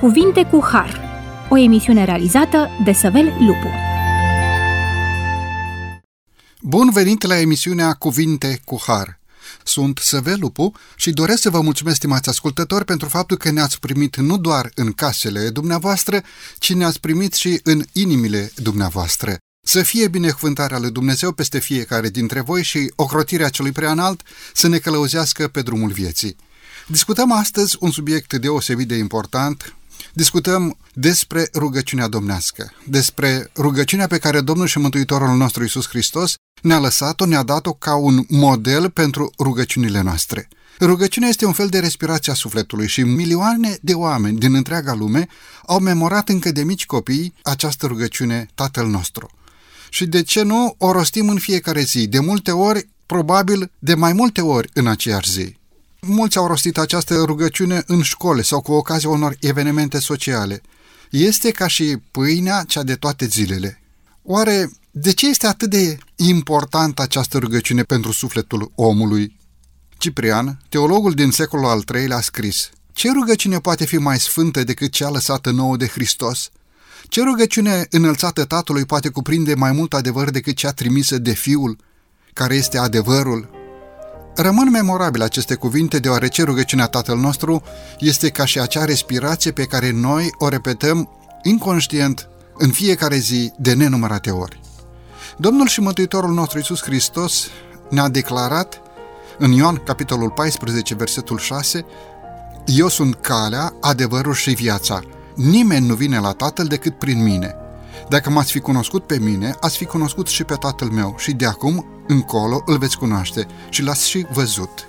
Cuvinte cu Har, o emisiune realizată de Săvel Lupu. Bun venit la emisiunea Cuvinte cu Har. Sunt Săvel Lupu și doresc să vă mulțumesc, stimați ascultători, pentru faptul că ne-ați primit nu doar în casele dumneavoastră, ci ne-ați primit și în inimile dumneavoastră. Să fie binecuvântarea lui Dumnezeu peste fiecare dintre voi și ocrotirea celui preanalt să ne călăuzească pe drumul vieții. Discutăm astăzi un subiect deosebit de important, discutăm despre rugăciunea domnească, despre rugăciunea pe care Domnul și Mântuitorul nostru Iisus Hristos ne-a lăsat-o, ne-a dat-o ca un model pentru rugăciunile noastre. Rugăciunea este un fel de respirație a sufletului și milioane de oameni din întreaga lume au memorat încă de mici copii această rugăciune Tatăl nostru. Și de ce nu o rostim în fiecare zi, de multe ori, probabil de mai multe ori în aceeași zi. Mulți au rostit această rugăciune în școle sau cu ocazia unor evenimente sociale. Este ca și pâinea cea de toate zilele. Oare de ce este atât de importantă această rugăciune pentru sufletul omului? Ciprian, teologul din secolul al III-lea, a scris Ce rugăciune poate fi mai sfântă decât cea lăsată nouă de Hristos? Ce rugăciune înălțată Tatălui poate cuprinde mai mult adevăr decât cea trimisă de Fiul, care este adevărul? Rămân memorabile aceste cuvinte deoarece rugăciunea Tatăl nostru este ca și acea respirație pe care noi o repetăm inconștient în fiecare zi de nenumărate ori. Domnul și Mântuitorul nostru Iisus Hristos ne-a declarat în Ioan capitolul 14, versetul 6, Eu sunt calea, adevărul și viața. Nimeni nu vine la Tatăl decât prin mine. Dacă m-ați fi cunoscut pe mine, ați fi cunoscut și pe Tatăl meu și de acum încolo îl veți cunoaște și l-ați și văzut.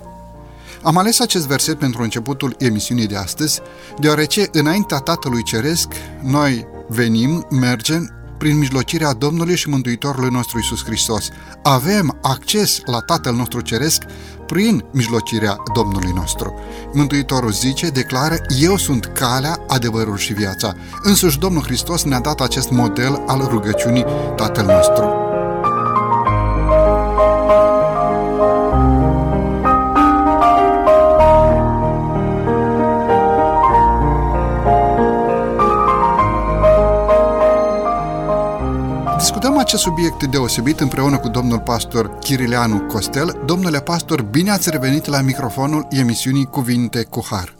Am ales acest verset pentru începutul emisiunii de astăzi, deoarece înaintea Tatălui Ceresc noi venim, mergem prin mijlocirea Domnului și Mântuitorului nostru Isus Hristos. Avem acces la Tatăl nostru Ceresc prin mijlocirea Domnului nostru. Mântuitorul zice, declară, eu sunt calea, adevărul și viața. Însuși Domnul Hristos ne-a dat acest model al rugăciunii Tatăl nostru. Acest subiect deosebit împreună cu domnul pastor Chirileanu Costel. Domnule pastor, bine ați revenit la microfonul emisiunii Cuvinte cu Har.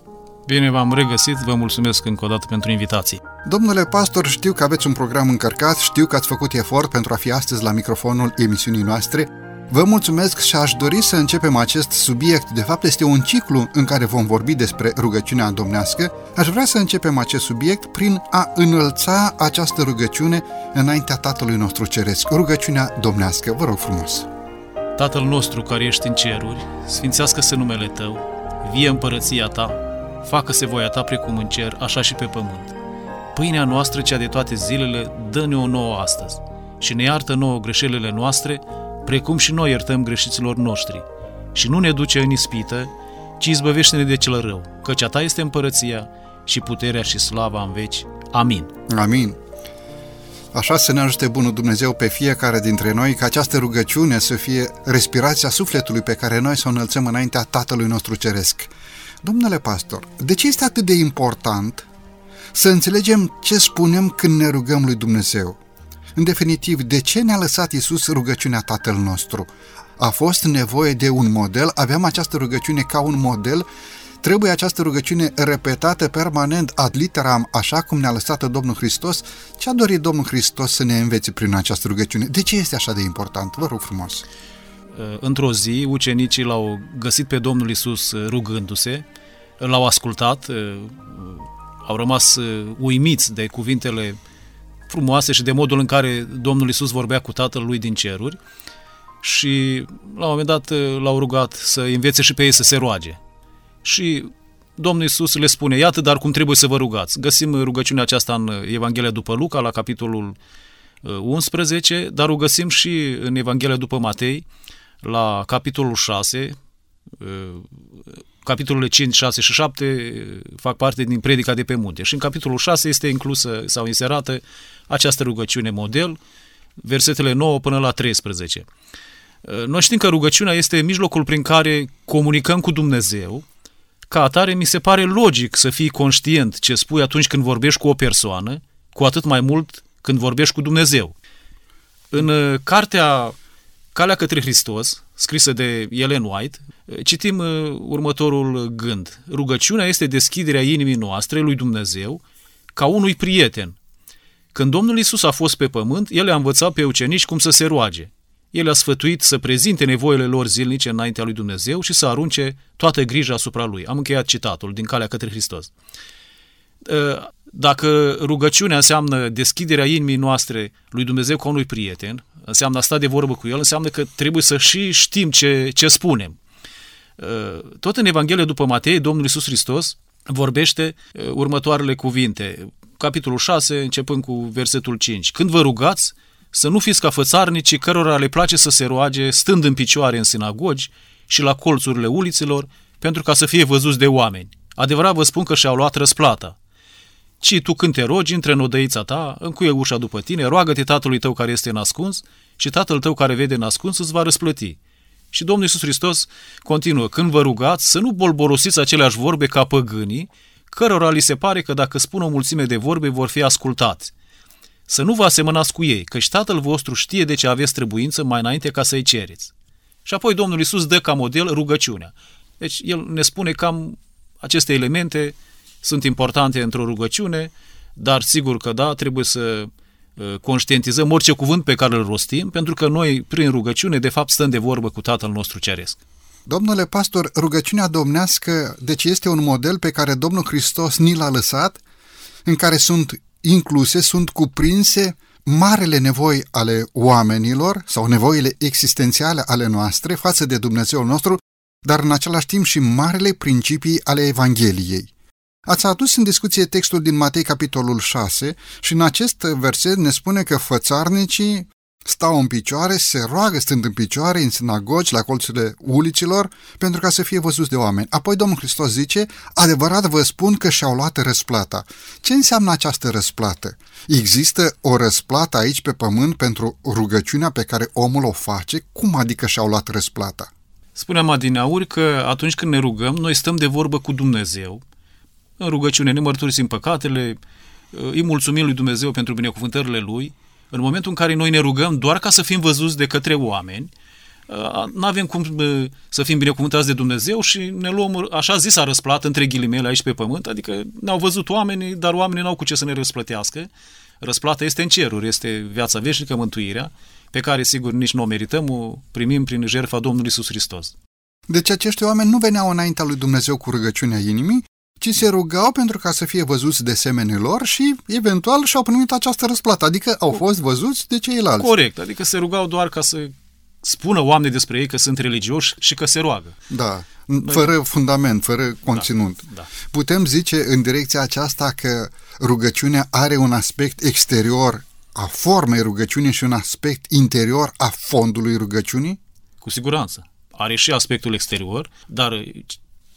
Bine v-am regăsit, vă mulțumesc încă o dată pentru invitație. Domnule pastor, știu că aveți un program încărcat, știu că ați făcut efort pentru a fi astăzi la microfonul emisiunii noastre. Vă mulțumesc și aș dori să începem acest subiect. De fapt, este un ciclu în care vom vorbi despre rugăciunea domnească. Aș vrea să începem acest subiect prin a înălța această rugăciune înaintea Tatălui nostru Ceresc, rugăciunea domnească. Vă rog frumos! Tatăl nostru care ești în ceruri, sfințească-se numele Tău, vie împărăția Ta, facă-se voia Ta precum în cer, așa și pe pământ. Pâinea noastră, cea de toate zilele, dă-ne o nouă astăzi și ne iartă nouă greșelile noastre, precum și noi iertăm greșiților noștri. Și nu ne duce în ispită, ci izbăvește-ne de cel rău, căci a ta este împărăția și puterea și slava în veci. Amin. Amin. Așa să ne ajute Bunul Dumnezeu pe fiecare dintre noi ca această rugăciune să fie respirația sufletului pe care noi să o înălțăm înaintea Tatălui nostru Ceresc. Domnule pastor, de ce este atât de important să înțelegem ce spunem când ne rugăm lui Dumnezeu? În definitiv, de ce ne-a lăsat Isus rugăciunea Tatăl nostru? A fost nevoie de un model, aveam această rugăciune ca un model, trebuie această rugăciune repetată permanent ad literam, așa cum ne-a lăsat Domnul Hristos. Ce a dorit Domnul Hristos să ne învețe prin această rugăciune? De ce este așa de important? Vă rog frumos! Uh, într-o zi, ucenicii l-au găsit pe Domnul Isus uh, rugându-se, l-au ascultat, uh, au rămas uimiți de cuvintele frumoase și de modul în care Domnul Isus vorbea cu Tatăl lui din ceruri și la un moment dat l-au rugat să învețe și pe ei să se roage. Și Domnul Isus le spune, iată dar cum trebuie să vă rugați. Găsim rugăciunea aceasta în Evanghelia după Luca, la capitolul 11, uh, dar o găsim și în Evanghelia după Matei, la capitolul 6, capitolele 5, 6 și 7 fac parte din predica de pe munte și în capitolul 6 este inclusă sau inserată această rugăciune model, versetele 9 până la 13. Noi știm că rugăciunea este mijlocul prin care comunicăm cu Dumnezeu Ca atare, mi se pare logic să fii conștient ce spui atunci când vorbești cu o persoană, cu atât mai mult când vorbești cu Dumnezeu. În uh, cartea Calea către Hristos, scrisă de Ellen White, uh, citim uh, următorul gând. Rugăciunea este deschiderea inimii noastre lui Dumnezeu ca unui prieten. Când Domnul Isus a fost pe pământ, El a învățat pe ucenici cum să se roage. El a sfătuit să prezinte nevoile lor zilnice înaintea lui Dumnezeu și să arunce toată grija asupra lui. Am încheiat citatul din Calea către Hristos. Dacă rugăciunea înseamnă deschiderea inimii noastre lui Dumnezeu ca unui prieten, înseamnă a sta de vorbă cu El, înseamnă că trebuie să și știm ce, ce spunem. Tot în Evanghelie după Matei, Domnul Iisus Hristos vorbește următoarele cuvinte. Capitolul 6, începând cu versetul 5. Când vă rugați, să nu fiți ca fățarnicii cărora le place să se roage stând în picioare în sinagogi și la colțurile uliților, pentru ca să fie văzuți de oameni. Adevărat vă spun că și-au luat răsplata ci tu când te rogi, intră în odăița ta, încuie ușa după tine, roagă-te tatălui tău care este nascuns și tatăl tău care vede nascuns îți va răsplăti. Și Domnul Iisus Hristos continuă, când vă rugați, să nu bolborosiți aceleași vorbe ca păgânii, cărora li se pare că dacă spun o mulțime de vorbe vor fi ascultați. Să nu vă asemănați cu ei, căci Tatăl vostru știe de ce aveți trebuință mai înainte ca să-i cereți. Și apoi Domnul Iisus dă ca model rugăciunea. Deci El ne spune cam aceste elemente sunt importante într-o rugăciune, dar sigur că da, trebuie să uh, conștientizăm orice cuvânt pe care îl rostim, pentru că noi, prin rugăciune, de fapt, stăm de vorbă cu Tatăl nostru Ceresc. Domnule pastor, rugăciunea domnească, deci este un model pe care Domnul Hristos ni l-a lăsat, în care sunt incluse, sunt cuprinse marele nevoi ale oamenilor sau nevoile existențiale ale noastre față de Dumnezeul nostru, dar în același timp și marele principii ale Evangheliei. Ați adus în discuție textul din Matei, capitolul 6, și în acest verset ne spune că fățarnicii stau în picioare, se roagă stând în picioare în sinagogi, la colțurile ulicilor, pentru ca să fie văzuți de oameni. Apoi Domnul Hristos zice, adevărat vă spun că și-au luat răsplata. Ce înseamnă această răsplată? Există o răsplată aici pe pământ pentru rugăciunea pe care omul o face? Cum adică și-au luat răsplata? Spuneam adineauri că atunci când ne rugăm, noi stăm de vorbă cu Dumnezeu, în rugăciune ne mărturisim păcatele, îi mulțumim lui Dumnezeu pentru binecuvântările Lui, în momentul în care noi ne rugăm doar ca să fim văzuți de către oameni, nu avem cum să fim binecuvântați de Dumnezeu și ne luăm așa zisa răsplată între ghilimele aici pe pământ, adică ne-au văzut oamenii, dar oamenii n-au cu ce să ne răsplătească. Răsplata este în ceruri, este viața veșnică, mântuirea, pe care sigur nici nu o merităm, o primim prin jertfa Domnului Isus Hristos. Deci acești oameni nu veneau înaintea lui Dumnezeu cu rugăciunea inimii, ci se rugau pentru ca să fie văzuți de semenii lor și, eventual, și-au primit această răsplată, adică au fost văzuți de ceilalți. Corect, adică se rugau doar ca să spună oamenii despre ei că sunt religioși și că se roagă. Da, fără fundament, fără conținut. Da, da. Putem zice în direcția aceasta că rugăciunea are un aspect exterior a formei rugăciunii și un aspect interior a fondului rugăciunii? Cu siguranță. Are și aspectul exterior, dar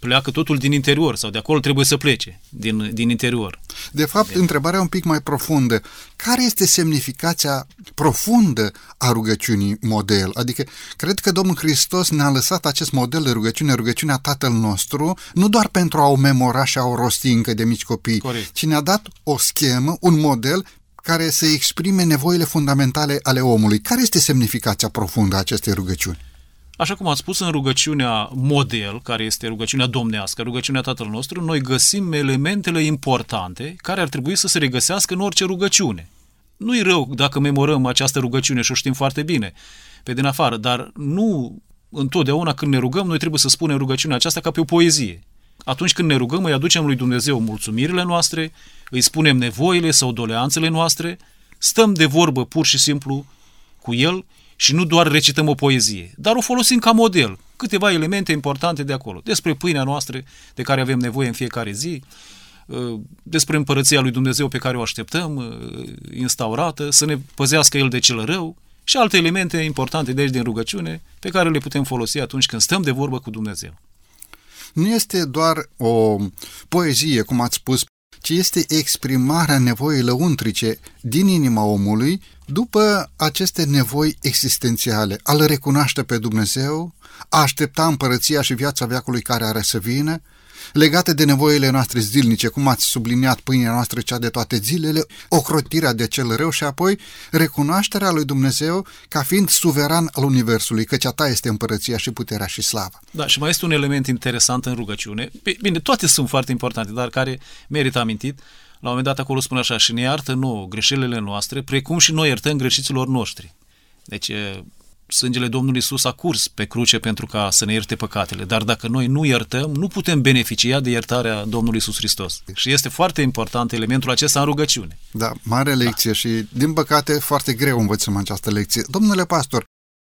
pleacă totul din interior sau de acolo trebuie să plece, din, din interior. De fapt, de... întrebarea un pic mai profundă. Care este semnificația profundă a rugăciunii model? Adică, cred că Domnul Hristos ne-a lăsat acest model de rugăciune, rugăciunea Tatăl nostru, nu doar pentru a o memora și a o rosti încă de mici copii, Corect. ci ne-a dat o schemă, un model care să exprime nevoile fundamentale ale omului. Care este semnificația profundă a acestei rugăciuni? Așa cum ați spus în rugăciunea model, care este rugăciunea domnească, rugăciunea Tatăl nostru, noi găsim elementele importante care ar trebui să se regăsească în orice rugăciune. Nu-i rău dacă memorăm această rugăciune și o știm foarte bine pe din afară, dar nu întotdeauna când ne rugăm, noi trebuie să spunem rugăciunea aceasta ca pe o poezie. Atunci când ne rugăm, îi aducem lui Dumnezeu mulțumirile noastre, îi spunem nevoile sau doleanțele noastre, stăm de vorbă pur și simplu cu El și nu doar recităm o poezie, dar o folosim ca model. Câteva elemente importante de acolo. Despre pâinea noastră de care avem nevoie în fiecare zi, uh, despre împărăția lui Dumnezeu pe care o așteptăm, uh, instaurată, să ne păzească El de cel rău și alte elemente importante de aici din rugăciune pe care le putem folosi atunci când stăm de vorbă cu Dumnezeu. Nu este doar o poezie, cum ați spus, ci este exprimarea nevoii lăuntrice din inima omului după aceste nevoi existențiale, a-L recunoaște pe Dumnezeu, a aștepta împărăția și viața veacului care are să vină legate de nevoile noastre zilnice, cum ați subliniat pâinea noastră cea de toate zilele, ocrotirea de cel rău și apoi recunoașterea lui Dumnezeu ca fiind suveran al Universului, căci a ta este împărăția și puterea și slava. Da, și mai este un element interesant în rugăciune. Bine, toate sunt foarte importante, dar care merită amintit. La un moment dat acolo spune așa, și ne iartă nouă greșelile noastre, precum și noi iertăm greșiților noștri. Deci sângele Domnului Isus a curs pe cruce pentru ca să ne ierte păcatele, dar dacă noi nu iertăm, nu putem beneficia de iertarea Domnului Isus Hristos. Și este foarte important elementul acesta în rugăciune. Da, mare lecție da. și, din păcate, foarte greu învățăm această lecție. Domnule pastor,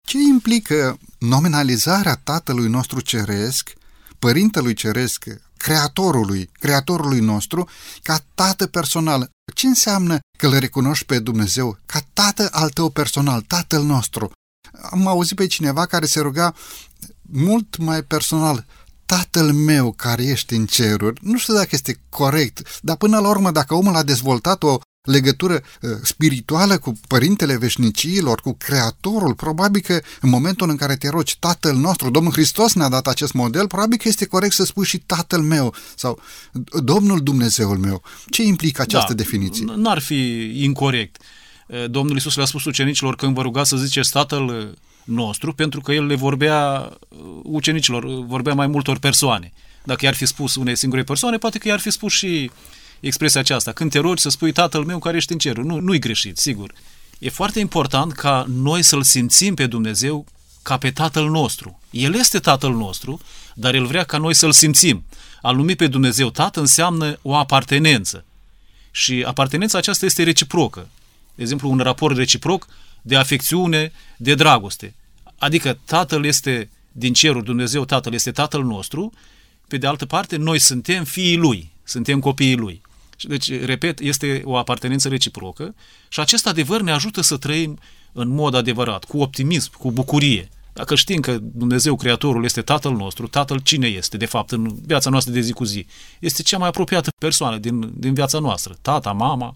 ce implică nominalizarea Tatălui nostru Ceresc, Părintelui Ceresc, Creatorului, Creatorului nostru, ca Tată personal? Ce înseamnă că îl recunoști pe Dumnezeu ca Tată al tău personal, Tatăl nostru? Am auzit pe cineva care se ruga mult mai personal, Tatăl meu care ești în ceruri, nu știu dacă este corect, dar până la urmă, dacă omul a dezvoltat o legătură uh, spirituală cu Părintele Veșnicilor, cu Creatorul, probabil că în momentul în care te rogi Tatăl nostru, Domnul Hristos ne-a dat acest model, probabil că este corect să spui și Tatăl meu sau Domnul Dumnezeul meu. Ce implică această da, definiție? N-ar fi incorrect. Eh, Domnul Iisus le-a spus ucenicilor când vă rugați să ziceți Tatăl eh, nostru, pentru că El le vorbea eh, ucenicilor, vorbea mai multor persoane. Dacă i-ar fi spus unei singure persoane, poate că i-ar fi spus și expresia aceasta. Când te rogi să spui Tatăl meu care ești în cer. Nu, nu-i greșit, sigur. E foarte important ca noi să-L simțim pe Dumnezeu ca pe Tatăl nostru. El este Tatăl nostru, dar El vrea ca noi să-L simțim. A numi pe Dumnezeu Tată înseamnă o apartenență. Și apartenența aceasta este reciprocă de exemplu, un raport reciproc de afecțiune, de dragoste. Adică Tatăl este din cerul, Dumnezeu Tatăl este Tatăl nostru, pe de altă parte, noi suntem fiii Lui, suntem copiii Lui. Deci, repet, este o apartenență reciprocă și acest adevăr ne ajută să trăim în mod adevărat, cu optimism, cu bucurie. Dacă știm că Dumnezeu, Creatorul, este Tatăl nostru, Tatăl cine este, de fapt, în viața noastră de zi cu zi? Este cea mai apropiată persoană din, din viața noastră. Tata, mama,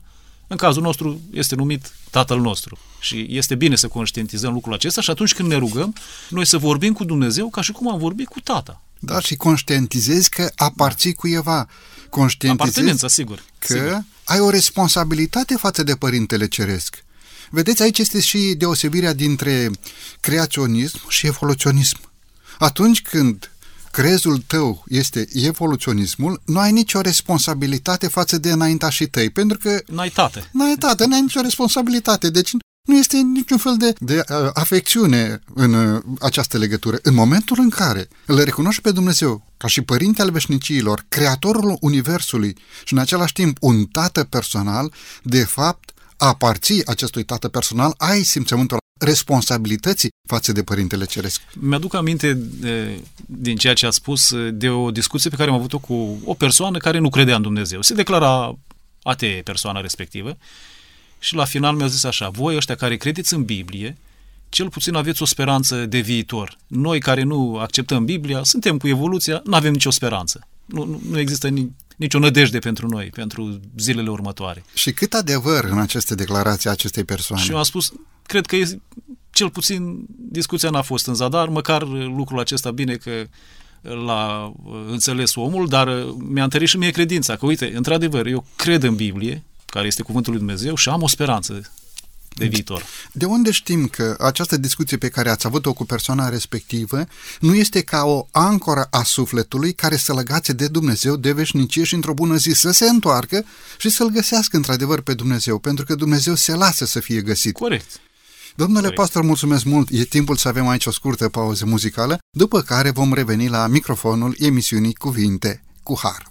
în cazul nostru este numit Tatăl nostru. Și este bine să conștientizăm lucrul acesta și atunci când ne rugăm, noi să vorbim cu Dumnezeu ca și cum am vorbit cu Tata. Da, și conștientizezi că aparții cuiva. Conștientizezi Apartenența, sigur. Că sigur. ai o responsabilitate față de Părintele Ceresc. Vedeți, aici este și deosebirea dintre creaționism și evoluționism. Atunci când crezul tău este evoluționismul, nu ai nicio responsabilitate față de înaintașii tăi, pentru că... N-ai tată. N-ai tată, n-ai nicio responsabilitate, deci nu este niciun fel de, de uh, afecțiune în uh, această legătură. În momentul în care îl recunoști pe Dumnezeu ca și părinte al veșniciilor, creatorul Universului și în același timp un tată personal, de fapt aparții acestui tată personal, ai simțământul responsabilității față de Părintele Ceresc. Mi-aduc aminte de, din ceea ce a spus de o discuție pe care am avut-o cu o persoană care nu credea în Dumnezeu. Se declara atee persoana respectivă și la final mi-a zis așa, voi ăștia care credeți în Biblie, cel puțin aveți o speranță de viitor. Noi care nu acceptăm Biblia, suntem cu evoluția, nu avem nicio speranță. Nu, nu, nu există ni, nicio nădejde pentru noi, pentru zilele următoare. Și cât adevăr în aceste declarații acestei persoane? Și eu am spus, cred că e, cel puțin discuția n-a fost în zadar, măcar lucrul acesta bine că l-a înțeles omul, dar mi-a întărit și mie credința, că uite, într-adevăr, eu cred în Biblie, care este cuvântul lui Dumnezeu și am o speranță de viitor. De unde știm că această discuție pe care ați avut-o cu persoana respectivă nu este ca o ancoră a sufletului care să lăgațe de Dumnezeu de veșnicie și într-o bună zi să se întoarcă și să-L găsească într-adevăr pe Dumnezeu, pentru că Dumnezeu se lasă să fie găsit. Corect. Domnule Corect. pastor, mulțumesc mult. E timpul să avem aici o scurtă pauză muzicală, după care vom reveni la microfonul emisiunii Cuvinte cu Har.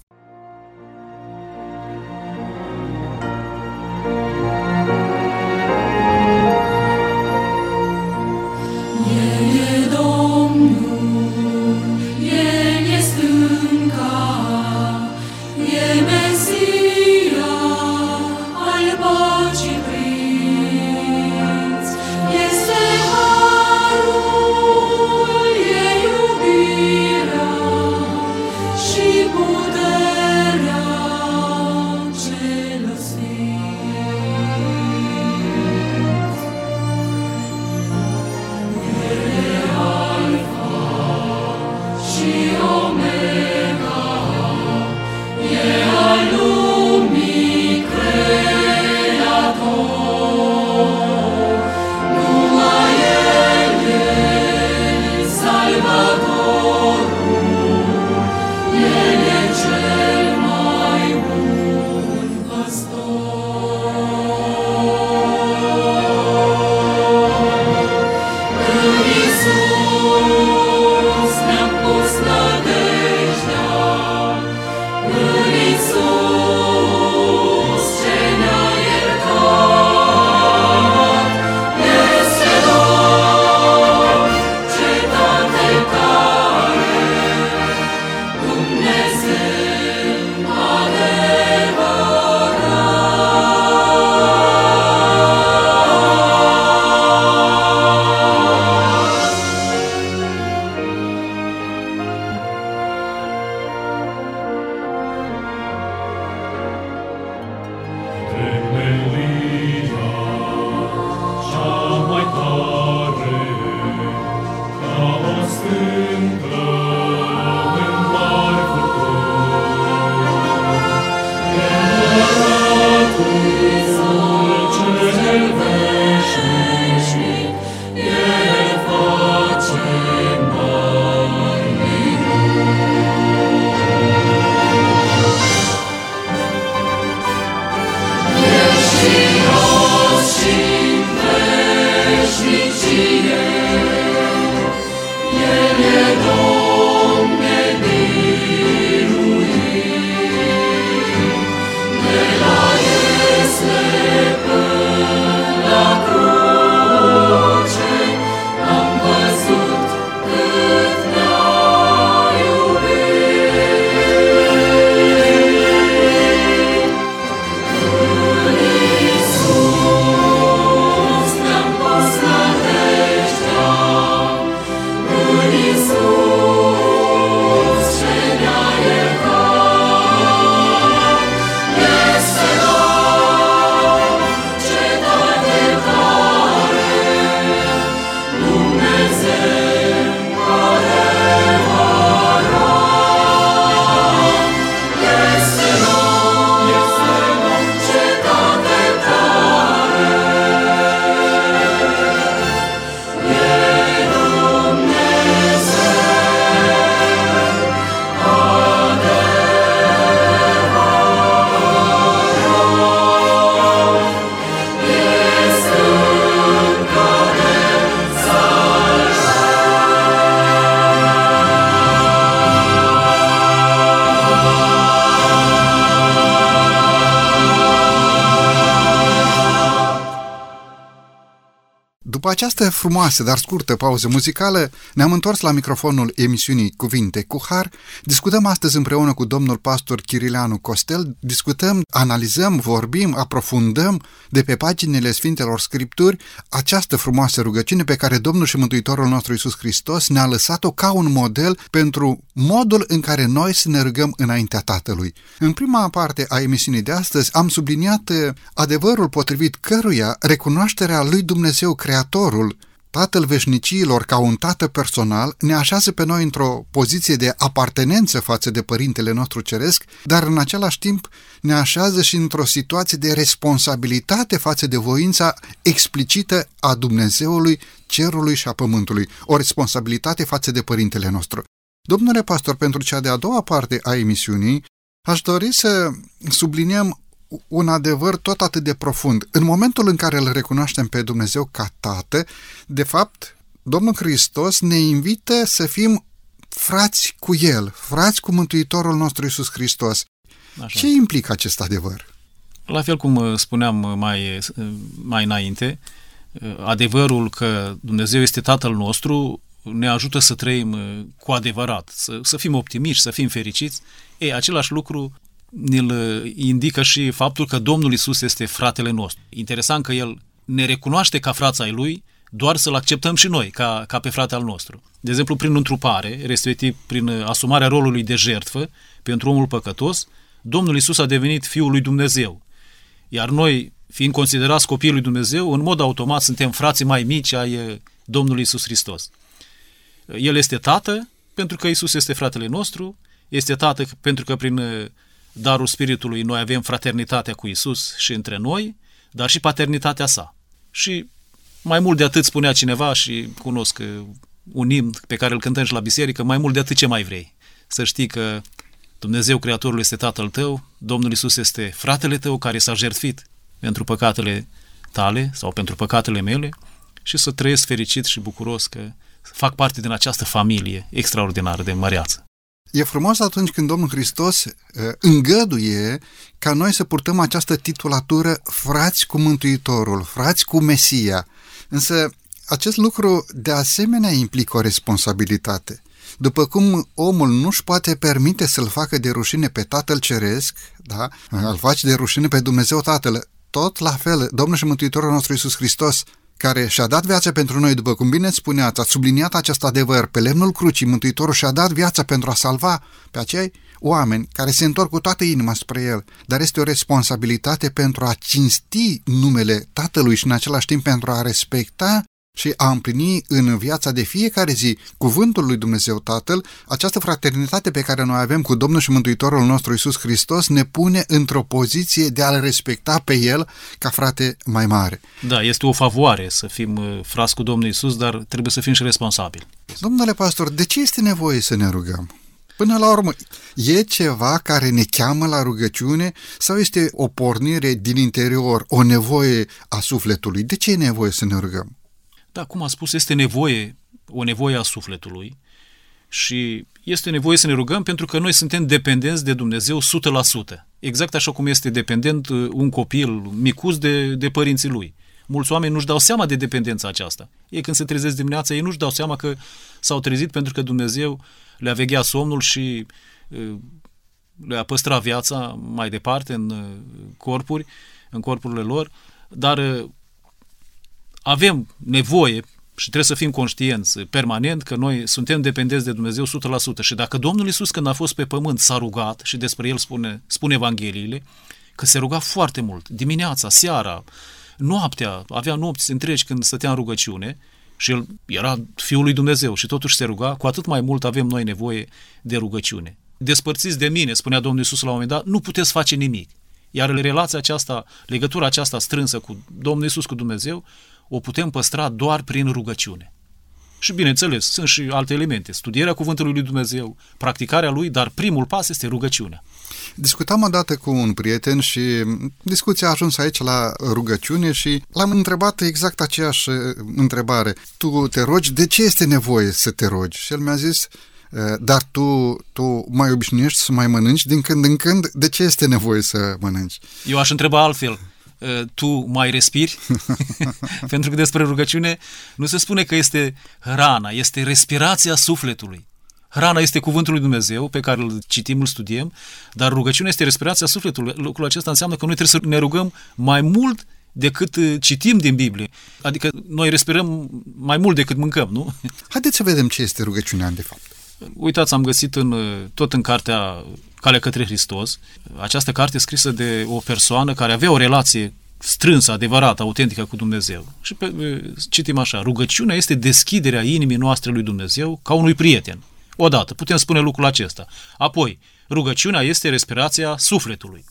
Această frumoasă, dar scurtă pauză muzicală, ne-am întors la microfonul emisiunii Cuvinte cu Har. Discutăm astăzi împreună cu domnul pastor Chirileanu Costel, discutăm, analizăm, vorbim, aprofundăm de pe paginile Sfintelor Scripturi această frumoasă rugăciune pe care Domnul și Mântuitorul nostru Isus Hristos ne-a lăsat-o ca un model pentru modul în care noi să ne rugăm înaintea Tatălui. În prima parte a emisiunii de astăzi am subliniat adevărul potrivit căruia recunoașterea lui Dumnezeu Creator Creatorul, Tatăl veșnicilor, ca un tată personal, ne așează pe noi într-o poziție de apartenență față de Părintele nostru Ceresc, dar în același timp ne așează și într-o situație de responsabilitate față de voința explicită a Dumnezeului, Cerului și a Pământului, o responsabilitate față de Părintele nostru. Domnule pastor, pentru cea de-a doua parte a emisiunii, aș dori să subliniem un adevăr tot atât de profund. În momentul în care îl recunoaștem pe Dumnezeu ca Tată, de fapt, Domnul Hristos ne invită să fim frați cu El, frați cu Mântuitorul nostru Isus Hristos. Așa. Ce implică acest adevăr? La fel cum uh, spuneam uh, mai, uh, mai înainte, adevărul că Dumnezeu este Tatăl nostru ne ajută să trăim cu adevărat, să, să fim optimiști, să fim fericiți. Ei, același lucru ne-l indică și faptul că Domnul Isus este fratele nostru. Interesant că El ne recunoaște ca frața ai Lui, doar să-L acceptăm și noi ca, ca pe frate al nostru. De exemplu, prin întrupare, respectiv prin asumarea rolului de jertfă pentru omul păcătos, Domnul Isus a devenit Fiul lui Dumnezeu. Iar noi, fiind considerați copiii lui Dumnezeu, în mod automat suntem frații mai mici ai Domnului Isus Hristos. El este tată pentru că Isus este fratele nostru, este tată pentru că prin darul Spiritului noi avem fraternitatea cu Isus și între noi, dar și paternitatea sa. Și mai mult de atât spunea cineva și cunosc uh, un imn pe care îl cântăm și la biserică, mai mult de atât ce mai vrei. Să știi că Dumnezeu Creatorul este Tatăl tău, Domnul Isus este fratele tău care s-a jertfit pentru păcatele tale sau pentru păcatele mele și să trăiesc fericit și bucuros că fac parte din această familie extraordinară de măreață. E frumos atunci când Domnul Hristos uh, îngăduie ca noi să purtăm această titulatură frați cu Mântuitorul, frați cu Mesia. Însă acest lucru de asemenea implică o responsabilitate. După cum omul nu-și poate permite să-l facă de rușine pe Tatăl Ceresc, da? îl face de rușine pe Dumnezeu Tatăl, tot la fel, Domnul și Mântuitorul nostru Iisus Hristos care și-a dat viața pentru noi, după cum bine spuneați, a subliniat acest adevăr, pe lemnul crucii, Mântuitorul și-a dat viața pentru a salva pe acei oameni care se întorc cu toată inima spre El, dar este o responsabilitate pentru a cinsti numele Tatălui și în același timp pentru a respecta și a împlini în viața de fiecare zi cuvântul lui Dumnezeu Tatăl, această fraternitate pe care noi avem cu Domnul și Mântuitorul nostru Isus Hristos ne pune într-o poziție de a-L respecta pe El ca frate mai mare. Da, este o favoare să fim uh, frați cu Domnul Isus, dar trebuie să fim și responsabili. Domnule pastor, de ce este nevoie să ne rugăm? Până la urmă, e ceva care ne cheamă la rugăciune sau este o pornire din interior, o nevoie a sufletului? De ce e nevoie să ne rugăm? Da, cum a spus, este nevoie, o nevoie a sufletului și este nevoie să ne rugăm pentru că noi suntem dependenți de Dumnezeu 100%. Exact așa cum este dependent uh, un copil micus de, de părinții lui. Mulți oameni nu-și dau seama de dependența aceasta. Ei când se trezesc dimineața, ei nu-și dau seama că s-au trezit pentru că Dumnezeu le-a vegheat somnul și uh, le-a păstrat viața mai departe în uh, corpuri, în corpurile lor, dar avem nevoie și trebuie să fim conștienți permanent că noi suntem dependenți de Dumnezeu 100% și dacă Domnul Iisus când a fost pe pământ s-a rugat și despre el spune, spune Evangheliile, că se ruga foarte mult, dimineața, seara, noaptea, avea nopți întregi când stătea în rugăciune și el era Fiul lui Dumnezeu și totuși se ruga, cu atât mai mult avem noi nevoie de rugăciune. Despărțiți de mine, spunea Domnul Iisus la un moment dat, nu puteți face nimic. Iar relația aceasta, legătura aceasta strânsă cu Domnul Iisus, cu Dumnezeu, o putem păstra doar prin rugăciune. Și bineînțeles, sunt și alte elemente, studierea Cuvântului lui Dumnezeu, practicarea lui, dar primul pas este rugăciunea. Discutam odată cu un prieten și discuția a ajuns aici la rugăciune și l-am întrebat exact aceeași întrebare. Tu te rogi, de ce este nevoie să te rogi? Și el mi-a zis, dar tu, tu mai obișnuiești să mai mănânci din când în când, de ce este nevoie să mănânci? Eu aș întreba altfel. Uh, tu mai respiri, pentru că despre rugăciune nu se spune că este hrana, este respirația sufletului. Hrana este cuvântul lui Dumnezeu pe care îl citim, îl studiem, dar rugăciunea este respirația sufletului. Lucrul acesta înseamnă că noi trebuie să ne rugăm mai mult decât uh, citim din Biblie. Adică noi respirăm mai mult decât mâncăm, nu? Haideți să vedem ce este rugăciunea de fapt. Uitați, am găsit în, uh, tot în cartea Calea către Hristos. Această carte scrisă de o persoană care avea o relație strânsă, adevărată, autentică cu Dumnezeu. Și pe, citim așa, rugăciunea este deschiderea inimii noastre lui Dumnezeu ca unui prieten. Odată, putem spune lucrul acesta. Apoi, rugăciunea este respirația sufletului.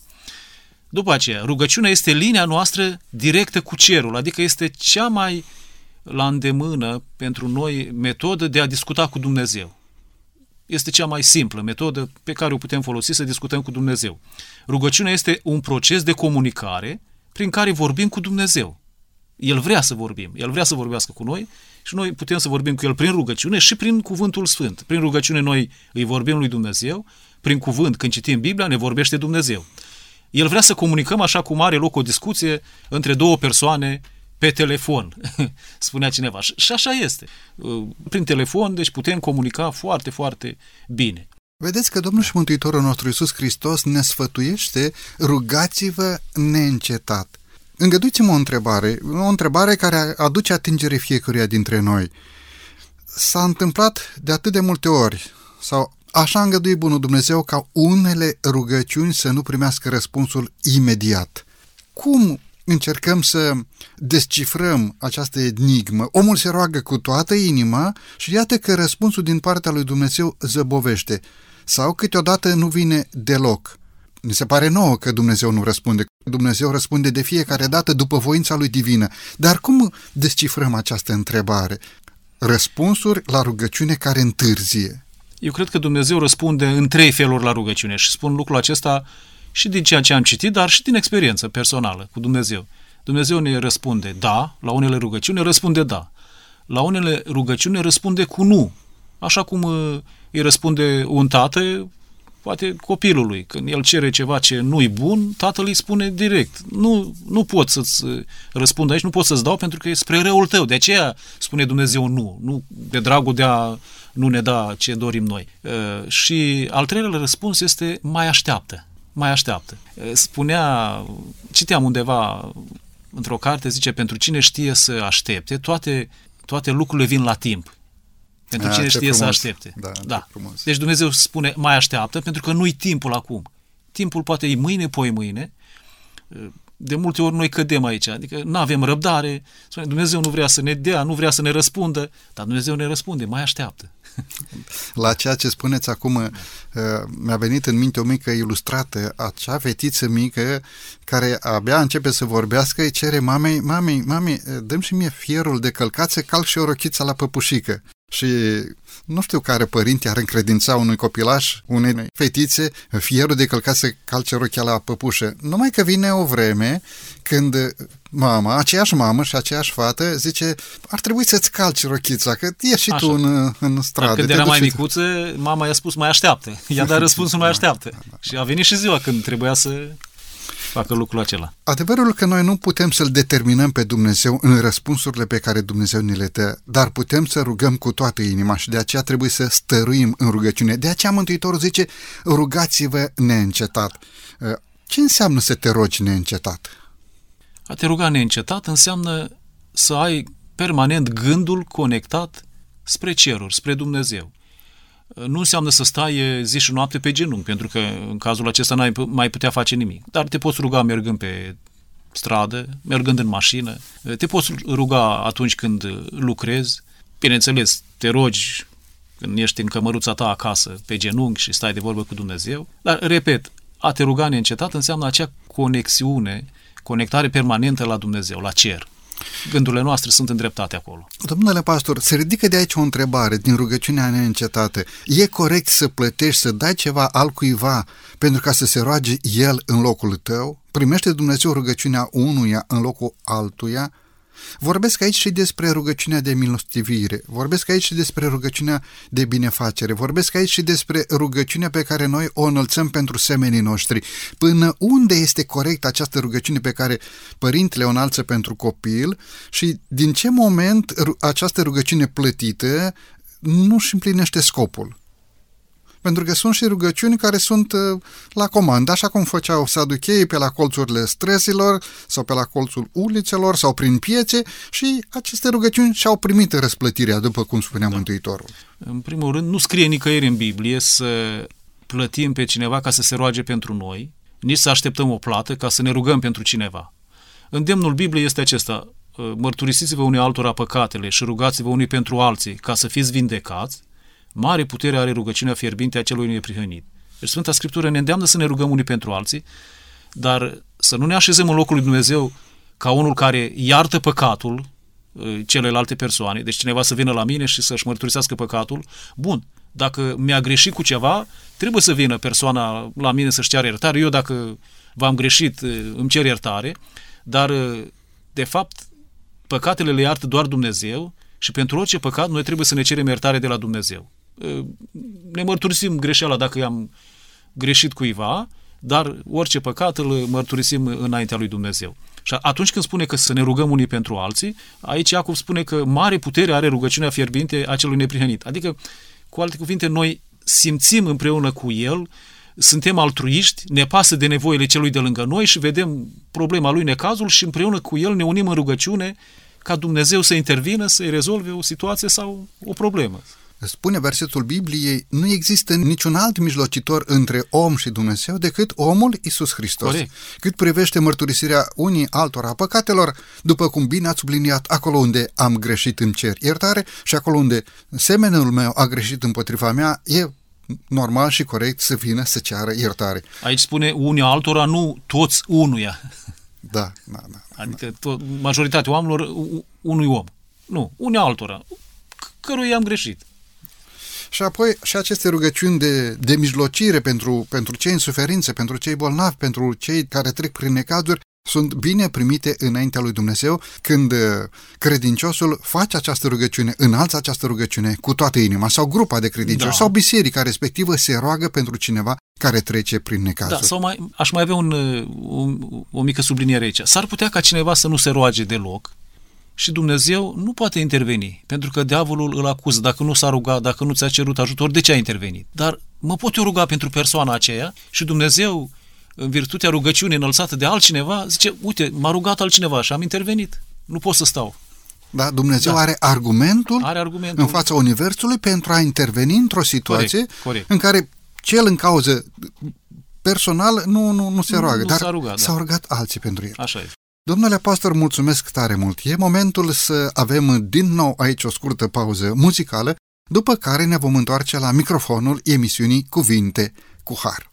După aceea, rugăciunea este linia noastră directă cu cerul, adică este cea mai la îndemână pentru noi metodă de a discuta cu Dumnezeu este cea mai simplă metodă pe care o putem folosi să discutăm cu Dumnezeu. Rugăciunea este un proces de comunicare prin care vorbim cu Dumnezeu. El vrea să vorbim, El vrea să vorbească cu noi și noi putem să vorbim cu El prin rugăciune și prin cuvântul sfânt. Prin rugăciune noi îi vorbim lui Dumnezeu, prin cuvânt, când citim Biblia, ne vorbește Dumnezeu. El vrea să comunicăm așa cum are loc o discuție între două persoane pe telefon, spunea cineva. Și așa este. Uh, prin telefon, deci putem comunica foarte, foarte bine. Vedeți că Domnul și Mântuitorul nostru Iisus Hristos ne sfătuiește, rugați-vă neîncetat. Îngăduiți-mă o întrebare, o întrebare care aduce atingere fiecăruia dintre noi. S-a întâmplat de atât de multe ori, sau așa îngăduie Bunul Dumnezeu ca unele rugăciuni să nu primească răspunsul imediat. Cum încercăm să descifrăm această enigmă. Omul se roagă cu toată inima și iată că răspunsul din partea lui Dumnezeu zăbovește. Sau câteodată nu vine deloc. Ni se pare nouă că Dumnezeu nu răspunde. Dumnezeu răspunde de fiecare dată după voința lui divină. Dar cum descifrăm această întrebare? Răspunsuri la rugăciune care întârzie. Eu cred că Dumnezeu răspunde în trei feluri la rugăciune și spun lucrul acesta și din ceea ce am citit, dar și din experiență personală cu Dumnezeu. Dumnezeu ne răspunde da, la unele rugăciuni ne răspunde da. La unele rugăciuni ne răspunde cu nu. Așa cum uh, îi răspunde un tată, poate copilului. Când el cere ceva ce nu-i bun, tatăl îi spune direct. Nu, nu pot să-ți uh, răspund aici, nu pot să-ți dau pentru că e spre răul tău. De aceea spune Dumnezeu nu. Nu de dragul de a nu ne da ce dorim noi. Uh, și al treilea răspuns este mai așteaptă mai așteaptă. Spunea, citeam undeva într-o carte, zice, pentru cine știe să aștepte, toate, toate lucrurile vin la timp. Pentru A, cine știe frumos. să aștepte. Da, da. Deci Dumnezeu spune, mai așteaptă, pentru că nu-i timpul acum. Timpul poate e mâine, poi mâine. de multe ori noi cădem aici, adică nu avem răbdare, spune, Dumnezeu nu vrea să ne dea, nu vrea să ne răspundă, dar Dumnezeu ne răspunde, mai așteaptă. La ceea ce spuneți acum, uh, mi-a venit în minte o mică ilustrată, acea fetiță mică care abia începe să vorbească, îi cere mamei, mamei, mamei, dăm și mie fierul de călcat să calc și o rochiță la păpușică. Și nu știu care părinte ar încredința unui copilaș, unei fetițe, fierul de călcat să calce rochea la păpușă. Numai că vine o vreme când mama, aceeași mamă și aceeași fată, zice, ar trebui să-ți calci rochița, că ieși și Așa. tu în, în stradă. Când era mai micuță, mama i-a spus, mai așteaptă. I-a dat răspunsul, mai așteaptă. Da, da, da. Și a venit și ziua când trebuia să facă lucrul acela. Adevărul că noi nu putem să-L determinăm pe Dumnezeu în răspunsurile pe care Dumnezeu ni le dă, dar putem să rugăm cu toată inima și de aceea trebuie să stăruim în rugăciune. De aceea Mântuitorul zice, rugați-vă neîncetat. Uh, ce înseamnă să te rogi neîncetat? A te ruga neîncetat înseamnă să ai permanent gândul conectat spre ceruri, spre Dumnezeu nu înseamnă să stai zi și noapte pe genunchi, pentru că în cazul acesta n-ai mai putea face nimic. Dar te poți ruga mergând pe stradă, mergând în mașină, te poți ruga atunci când lucrezi, bineînțeles, te rogi când ești în cămăruța ta acasă, pe genunchi și stai de vorbă cu Dumnezeu, dar, repet, a te ruga neîncetat înseamnă acea conexiune, conectare permanentă la Dumnezeu, la cer gândurile noastre sunt îndreptate acolo. Domnule pastor, se ridică de aici o întrebare din rugăciunea neîncetată. E corect să plătești, să dai ceva altcuiva pentru ca să se roage el în locul tău? Primește Dumnezeu rugăciunea unuia în locul altuia? Vorbesc aici și despre rugăciunea de milostivire, vorbesc aici și despre rugăciunea de binefacere, vorbesc aici și despre rugăciunea pe care noi o înălțăm pentru semenii noștri. Până unde este corect această rugăciune pe care părintele o înalță pentru copil și din ce moment această rugăciune plătită nu își împlinește scopul? Pentru că sunt și rugăciuni care sunt uh, la comandă, așa cum făceau saducheii pe la colțurile străzilor sau pe la colțul ulițelor sau prin piețe și aceste rugăciuni și-au primit răsplătirea, după cum spunea da. Mântuitorul. În primul rând, nu scrie nicăieri în Biblie să plătim pe cineva ca să se roage pentru noi, nici să așteptăm o plată ca să ne rugăm pentru cineva. Îndemnul Bibliei este acesta, uh, mărturisiți-vă unii altora păcatele și rugați-vă unii pentru alții ca să fiți vindecați, Mare putere are rugăciunea fierbinte a celui neprihănit. Deci Sfânta Scriptură ne îndeamnă să ne rugăm unii pentru alții, dar să nu ne așezăm în locul lui Dumnezeu ca unul care iartă păcatul uh, celelalte persoane, deci cineva să vină la mine și să-și mărturisească păcatul, bun, dacă mi-a greșit cu ceva, trebuie să vină persoana la mine să-și ceară iertare. Eu dacă v-am greșit, uh, îmi cer iertare, dar uh, de fapt păcatele le iartă doar Dumnezeu și pentru orice păcat noi trebuie să ne cerem iertare de la Dumnezeu ne mărturisim greșeala dacă i-am greșit cuiva, dar orice păcat îl mărturisim înaintea lui Dumnezeu. Și atunci când spune că să ne rugăm unii pentru alții, aici Iacov spune că mare putere are rugăciunea fierbinte a celui neprihănit. Adică, cu alte cuvinte, noi simțim împreună cu el, suntem altruiști, ne pasă de nevoile celui de lângă noi și vedem problema lui necazul și împreună cu el ne unim în rugăciune ca Dumnezeu să intervină, să-i rezolve o situație sau o problemă spune versetul Bibliei, nu există niciun alt mijlocitor între om și Dumnezeu decât omul Isus Hristos. Corect. Cât privește mărturisirea unii altora a păcatelor, după cum bine ați subliniat, acolo unde am greșit în cer iertare și acolo unde semenul meu a greșit împotriva mea, e normal și corect să vină să ceară iertare. Aici spune unii altora, nu toți unuia. Da, da, da. Adică tot, majoritatea oamenilor unui om. Nu, unii altora, căruia am greșit. Și apoi și aceste rugăciuni de, de mijlocire pentru, pentru cei în suferință, pentru cei bolnavi, pentru cei care trec prin necazuri, sunt bine primite înaintea lui Dumnezeu când uh, credinciosul face această rugăciune, înalță această rugăciune cu toată inima sau grupa de credincioși da. sau biserica respectivă se roagă pentru cineva care trece prin necazuri. Da, sau mai, aș mai avea un, uh, un, o mică subliniere aici. S-ar putea ca cineva să nu se roage deloc, și Dumnezeu nu poate interveni, pentru că diavolul îl acuză. Dacă nu s-a rugat, dacă nu ți-a cerut ajutor, de ce a intervenit? Dar mă pot eu ruga pentru persoana aceea și Dumnezeu, în virtutea rugăciunii înălțată de altcineva, zice, uite, m-a rugat altcineva și am intervenit. Nu pot să stau. Da, Dumnezeu da. are, argumentul are argumentul în fața Universului pentru a interveni într-o situație corect, corect. în care cel în cauză personal nu, nu, nu se roagă, nu dar s-a rugat, s-au da. rugat alții pentru el. Așa e. Domnule pastor, mulțumesc tare mult. E momentul să avem din nou aici o scurtă pauză muzicală, după care ne vom întoarce la microfonul emisiunii Cuvinte cu Har.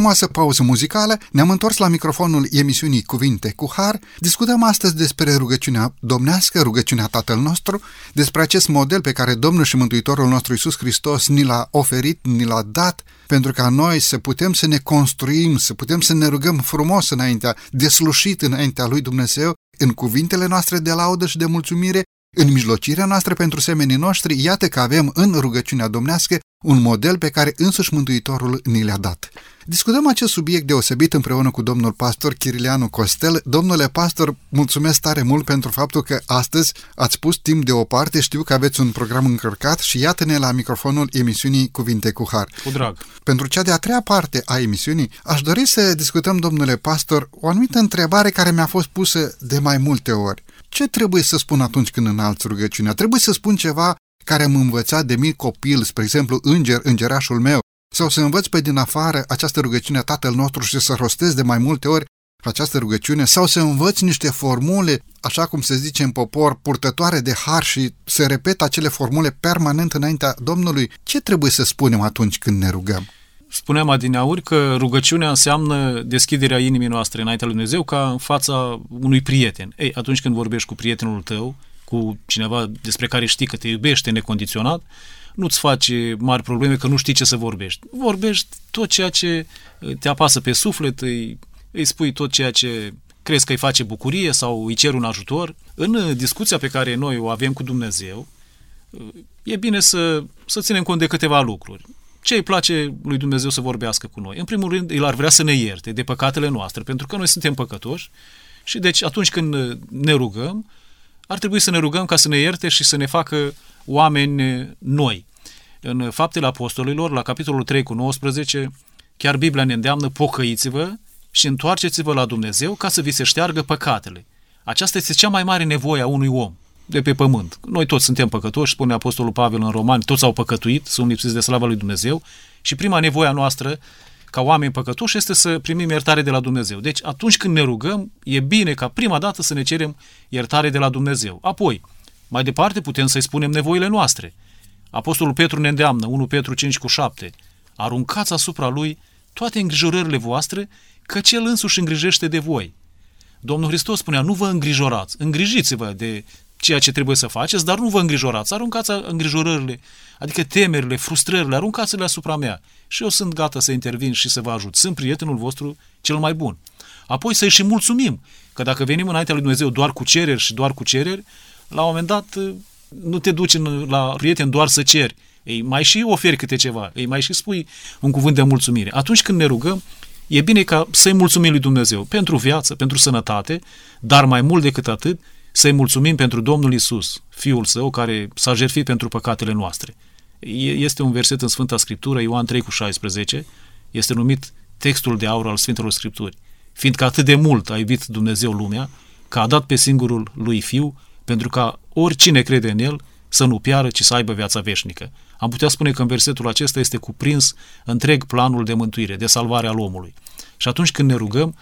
Frumoasă pauză muzicală, ne-am întors la microfonul emisiunii Cuvinte cu Har. Discutăm astăzi despre rugăciunea domnească, rugăciunea Tatăl nostru, despre acest model pe care Domnul și Mântuitorul nostru Isus Hristos ni l-a oferit, ni l-a dat, pentru ca noi să putem să ne construim, să putem să ne rugăm frumos înaintea, deslușit înaintea lui Dumnezeu, în cuvintele noastre de laudă și de mulțumire, în mijlocirea noastră pentru semenii noștri, iată că avem în rugăciunea domnească un model pe care însuși Mântuitorul ni le-a dat. Discutăm acest subiect deosebit împreună cu domnul pastor Chirilianu Costel. Domnule pastor, mulțumesc tare mult pentru faptul că astăzi ați pus timp deoparte, știu că aveți un program încărcat și iată-ne la microfonul emisiunii Cuvinte cu Har. Cu drag. Pentru cea de-a treia parte a emisiunii, aș dori să discutăm, domnule pastor, o anumită întrebare care mi-a fost pusă de mai multe ori. Ce trebuie să spun atunci când înalți rugăciunea? Trebuie să spun ceva care am învățat de mic copil, spre exemplu, înger, îngerașul meu, sau să învăț pe din afară această rugăciune a Tatăl nostru și să rostez de mai multe ori această rugăciune, sau să învăț niște formule, așa cum se zice în popor, purtătoare de har și să repet acele formule permanent înaintea Domnului, ce trebuie să spunem atunci când ne rugăm? Spuneam adineauri că rugăciunea înseamnă deschiderea inimii noastre înaintea lui Dumnezeu ca în fața unui prieten. Ei, atunci când vorbești cu prietenul tău, cu cineva despre care știi că te iubește necondiționat, nu-ți faci mari probleme că nu știi ce să vorbești. Vorbești tot ceea ce te apasă pe suflet, îi, îi spui tot ceea ce crezi că îi face bucurie sau îi cer un ajutor. În discuția pe care noi o avem cu Dumnezeu, e bine să, să ținem cont de câteva lucruri. Ce îi place lui Dumnezeu să vorbească cu noi? În primul rând, El ar vrea să ne ierte de păcatele noastre, pentru că noi suntem păcătoși și deci atunci când ne rugăm, ar trebui să ne rugăm ca să ne ierte și să ne facă oameni noi. În Faptele Apostolilor, la capitolul 3 cu 19, chiar Biblia ne îndeamnă, pocăiți-vă și întoarceți-vă la Dumnezeu ca să vi se șteargă păcatele. Aceasta este cea mai mare nevoie a unui om de pe pământ. Noi toți suntem păcătoși, spune Apostolul Pavel în Romani, toți au păcătuit, sunt lipsiți de slava lui Dumnezeu și prima nevoie a noastră ca oameni păcătoși este să primim iertare de la Dumnezeu. Deci atunci când ne rugăm, e bine ca prima dată să ne cerem iertare de la Dumnezeu. Apoi, mai departe putem să-i spunem nevoile noastre. Apostolul Petru ne îndeamnă, 1 Petru 5 cu 7, aruncați asupra lui toate îngrijorările voastre, căci el însuși îngrijește de voi. Domnul Hristos spunea, nu vă îngrijorați, îngrijiți-vă de ceea ce trebuie să faceți, dar nu vă îngrijorați, aruncați îngrijorările, adică temerile, frustrările, aruncați-le asupra mea și eu sunt gata să intervin și să vă ajut. Sunt prietenul vostru cel mai bun. Apoi să-i și mulțumim, că dacă venim înaintea lui Dumnezeu doar cu cereri și doar cu cereri, la un moment dat nu te duci la prieten doar să ceri, ei mai și oferi câte ceva, ei mai și spui un cuvânt de mulțumire. Atunci când ne rugăm, e bine ca să-i mulțumim lui Dumnezeu pentru viață, pentru sănătate, dar mai mult decât atât, să-i mulțumim pentru Domnul Isus, Fiul Său, care s-a jertfit pentru păcatele noastre. Este un verset în Sfânta Scriptură, Ioan 3 cu 16, este numit textul de aur al Sfintelor Scripturi. Fiindcă atât de mult a iubit Dumnezeu lumea, că a dat pe singurul lui Fiu, pentru ca oricine crede în El să nu piară, ci să aibă viața veșnică. Am putea spune că în versetul acesta este cuprins întreg planul de mântuire, de salvare al omului. Și atunci când ne rugăm,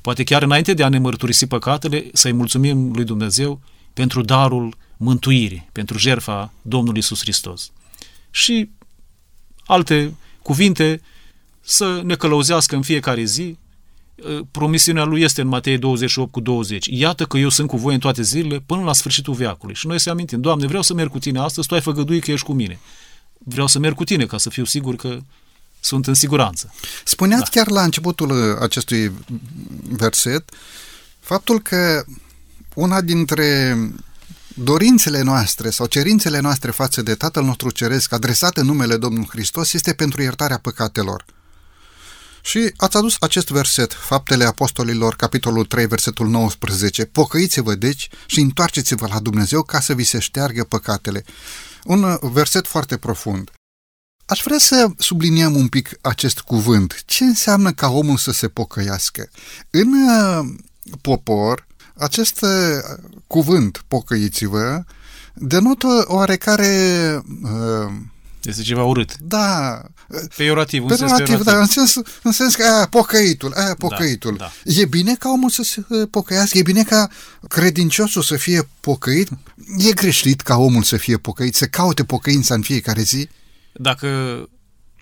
poate chiar înainte de a ne mărturisi păcatele, să-i mulțumim lui Dumnezeu pentru darul mântuirii, pentru jertfa Domnului Isus Hristos. Și alte cuvinte să ne călăuzească în fiecare zi. Promisiunea lui este în Matei 28 cu 20. Iată că eu sunt cu voi în toate zilele până la sfârșitul veacului. Și noi să amintim, Doamne, vreau să merg cu tine astăzi, tu ai făgăduit că ești cu mine. Vreau să merg cu tine ca să fiu sigur că sunt în siguranță. Spuneați da. chiar la începutul uh, acestui verset faptul că una dintre dorințele noastre sau cerințele noastre față de Tatăl nostru Ceresc adresate în numele Domnului Hristos este pentru iertarea păcatelor. Și ați adus acest verset, Faptele Apostolilor, capitolul 3, versetul 19. Pocăiți-vă deci și întoarceți-vă la Dumnezeu ca să vi se șteargă păcatele. Un uh, verset foarte profund. Aș vrea să subliniem un pic acest cuvânt. Ce înseamnă ca omul să se pocăiască? În uh, popor, acest uh, cuvânt, pocăiți-vă, denotă oarecare... Uh, este ceva urât. Da. Peiorativ, un peiorativ, sens peiorativ. da, în sens, în sens că aia, pocăitul, aia, pocăitul. Da, da. E bine ca omul să se pocăiască? E bine ca credinciosul să fie pocăit? E greșit ca omul să fie pocăit, să caute pocăința în fiecare zi? Dacă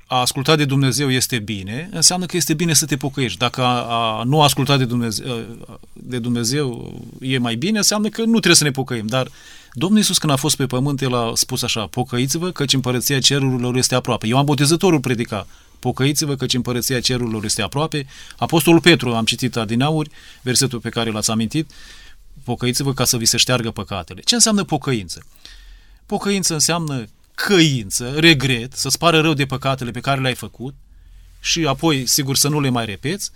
a asculta de Dumnezeu este bine, înseamnă că este bine să te pocăiești. Dacă a, a nu asculta de Dumnezeu, de Dumnezeu e mai bine, înseamnă că nu trebuie să ne pocăim. Dar Domnul Iisus când a fost pe pământ, El a spus așa, pocăiți-vă căci împărăția cerurilor este aproape. Eu am botezătorul predica, pocăiți-vă căci împărăția cerurilor este aproape. Apostolul Petru, am citit adinauri, versetul pe care l-ați amintit, pocăiți-vă ca să vi se șteargă păcatele. Ce înseamnă pocăință? Pocăință înseamnă căință, regret, să-ți pară rău de păcatele pe care le-ai făcut și apoi, sigur, să nu le mai repeți.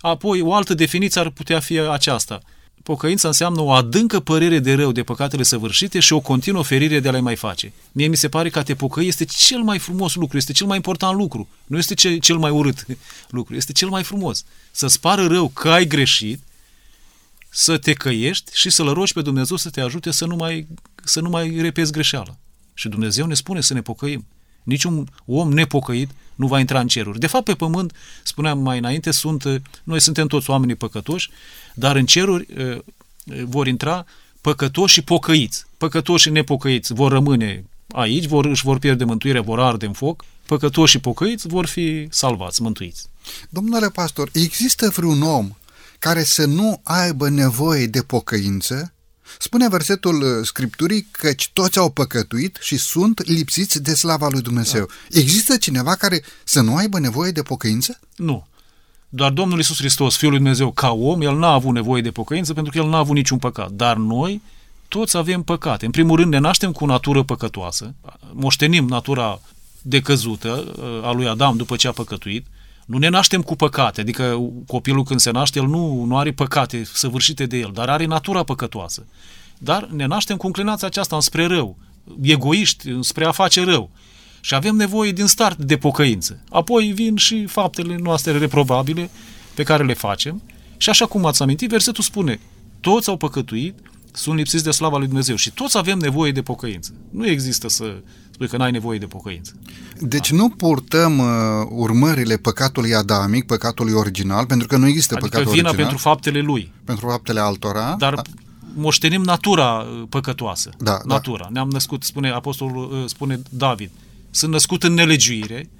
Apoi, o altă definiție ar putea fi aceasta. Pocăința înseamnă o adâncă părere de rău de păcatele săvârșite și o continuă oferire de a le mai face. Mie mi se pare că a te pocăi este cel mai frumos lucru, este cel mai important lucru. Nu este cel mai urât lucru, este cel mai frumos. Să-ți pară rău că ai greșit, să te căiești și să-L rogi pe Dumnezeu să te ajute să nu mai, să nu mai repezi greșeala. Și Dumnezeu ne spune să ne pocăim. Niciun om nepocăit nu va intra în ceruri. De fapt, pe pământ, spuneam mai înainte, sunt, noi suntem toți oamenii păcătoși, dar în ceruri vor intra păcătoși și pocăiți. Păcătoși și nepocăiți vor rămâne aici, vor, își vor pierde mântuirea, vor arde în foc. Păcătoși și pocăiți vor fi salvați, mântuiți. Domnule pastor, există vreun om care să nu aibă nevoie de pocăință Spune versetul uh, Scripturii căci toți au păcătuit și sunt lipsiți de slava lui Dumnezeu. Da. Există cineva care să nu aibă nevoie de pocăință? Nu. Doar Domnul Isus Hristos, Fiul lui Dumnezeu, ca om, El n-a avut nevoie de pocăință pentru că El n-a avut niciun păcat. Dar noi toți avem păcate. În primul rând ne naștem cu o natură păcătoasă, moștenim natura decăzută uh, a lui Adam după ce a păcătuit, nu ne naștem cu păcate, adică copilul când se naște, el nu, nu are păcate săvârșite de el, dar are natura păcătoasă. Dar ne naștem cu înclinația aceasta înspre rău, egoiști, înspre a face rău. Și avem nevoie din start de pocăință. Apoi vin și faptele noastre reprobabile pe care le facem și așa cum ați amintit, versetul spune, toți au păcătuit, sunt lipsiți de slava lui Dumnezeu și toți avem nevoie de pocăință. Nu există să spui că n-ai nevoie de pocăință. Deci nu purtăm uh, urmările păcatului adamic, păcatului original, pentru că nu există adică păcatul vina original. pentru faptele lui. Pentru faptele altora. Dar da. moștenim natura uh, păcătoasă. Da, natura. Da. Ne-am născut, spune apostolul, uh, spune David, sunt născut în nelegiuire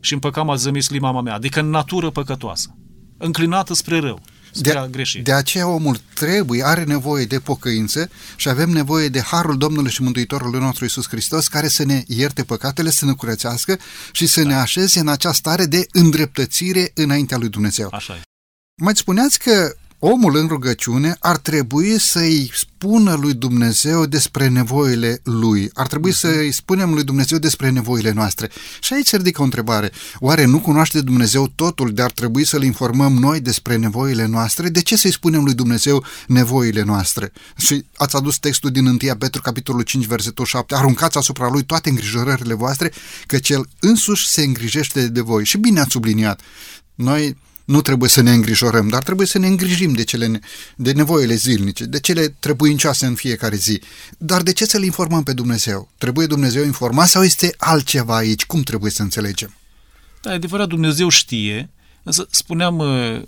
și în păcat m-a zămis mama mea, adică în natură păcătoasă, înclinată spre rău spre de, a greși. De aceea omul trebuie, are nevoie de pocăință și avem nevoie de Harul Domnului și Mântuitorului nostru Isus Hristos care să ne ierte păcatele, să ne curățească și să da. ne așeze în această stare de îndreptățire înaintea lui Dumnezeu. Așa e. Mai spuneați că omul în rugăciune ar trebui să-i spună lui Dumnezeu despre nevoile lui. Ar trebui uh-huh. să-i spunem lui Dumnezeu despre nevoile noastre. Și aici se ridică o întrebare. Oare nu cunoaște Dumnezeu totul, de ar trebui să-L informăm noi despre nevoile noastre? De ce să-i spunem lui Dumnezeu nevoile noastre? Și ați adus textul din 1 Petru, capitolul 5, versetul 7. Aruncați asupra lui toate îngrijorările voastre, că cel însuși se îngrijește de voi. Și bine ați subliniat. Noi nu trebuie să ne îngrijorăm, dar trebuie să ne îngrijim de, cele, de nevoile zilnice, de cele trebuincioase în fiecare zi. Dar de ce să-L informăm pe Dumnezeu? Trebuie Dumnezeu informat sau este altceva aici? Cum trebuie să înțelegem? Da, e adevărat, Dumnezeu știe, însă spuneam uh,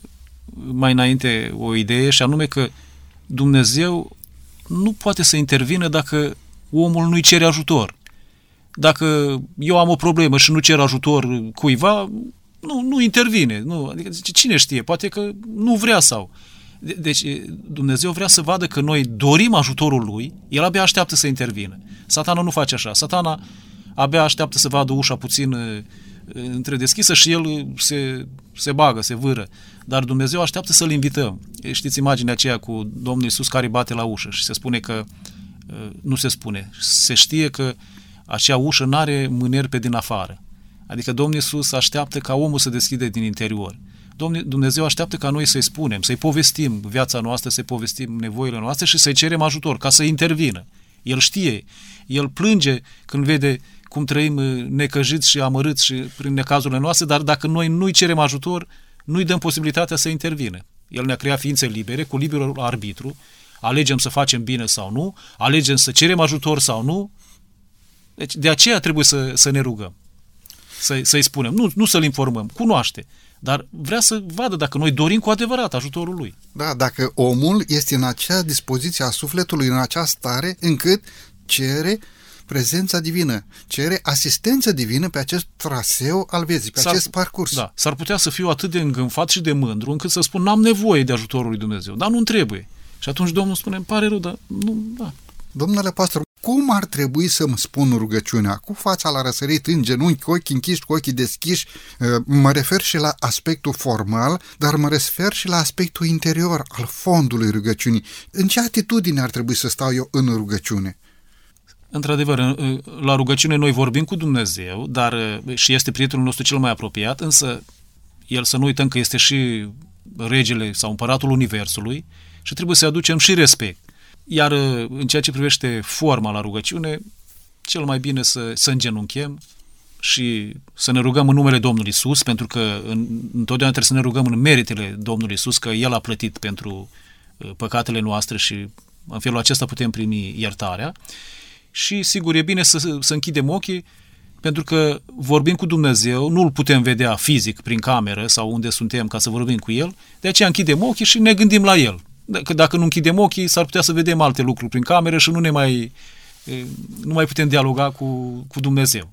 mai înainte o idee și anume că Dumnezeu nu poate să intervină dacă omul nu-i cere ajutor. Dacă eu am o problemă și nu cer ajutor cuiva, nu, nu intervine. Nu, adică cine știe, poate că nu vrea sau... Deci Dumnezeu vrea să vadă că noi dorim ajutorul Lui, El abia așteaptă să intervină. Satana nu face așa. Satana abia așteaptă să vadă ușa puțin între deschisă și el se, se bagă, se vâră. Dar Dumnezeu așteaptă să-L invităm. Știți imaginea aceea cu Domnul Iisus care bate la ușă și se spune că, nu se spune, se știe că acea ușă nu are mâneri pe din afară. Adică Domnul Iisus așteaptă ca omul să deschide din interior. Dumnezeu așteaptă ca noi să-i spunem, să-i povestim viața noastră, să-i povestim nevoile noastre și să-i cerem ajutor, ca să intervină. El știe, el plânge când vede cum trăim uh, necăjiți și amărâți și prin necazurile noastre, dar dacă noi nu-i cerem ajutor, nu-i dăm posibilitatea să intervină. El ne-a creat ființe libere, cu liberul arbitru, alegem să facem bine sau nu, alegem să cerem ajutor sau nu. Deci de aceea trebuie să, să ne rugăm să, să-i spunem, nu, nu să-l informăm, cunoaște, dar vrea să vadă dacă noi dorim cu adevărat ajutorul lui. Da, dacă omul este în acea dispoziție a sufletului, în acea stare, încât cere prezența divină, cere asistență divină pe acest traseu al vieții, pe s-ar, acest parcurs. Da, s-ar putea să fiu atât de îngânfat și de mândru încât să spun n-am nevoie de ajutorul lui Dumnezeu, dar nu trebuie. Și atunci Domnul spune, îmi pare rău, dar nu, da. Domnule pastor, cum ar trebui să-mi spun rugăciunea? Cu fața la răsărit, în genunchi, cu ochii închiși, cu ochii deschiși. Uh, mă refer și la aspectul formal, dar mă refer și la aspectul interior, al fondului rugăciunii. În ce atitudine ar trebui să stau eu în rugăciune? Într-adevăr, la rugăciune noi vorbim cu Dumnezeu, dar uh, și este prietenul nostru cel mai apropiat, însă el să nu uităm că este și regele sau împăratul Universului și trebuie să aducem și respect. Iar uh, în ceea ce privește forma la rugăciune, cel mai bine să, să îngenunchem și să ne rugăm în numele Domnului Isus, pentru că în, întotdeauna trebuie să ne rugăm în meritele Domnului Isus, că El a plătit pentru uh, păcatele noastre și în felul acesta putem primi iertarea. Și sigur e bine să, să închidem ochii, pentru că vorbim cu Dumnezeu, nu îl putem vedea fizic prin cameră sau unde suntem ca să vorbim cu El, de aceea închidem ochii și ne gândim la El că dacă nu închidem ochii, s-ar putea să vedem alte lucruri prin cameră și nu ne mai, nu mai putem dialoga cu, cu Dumnezeu.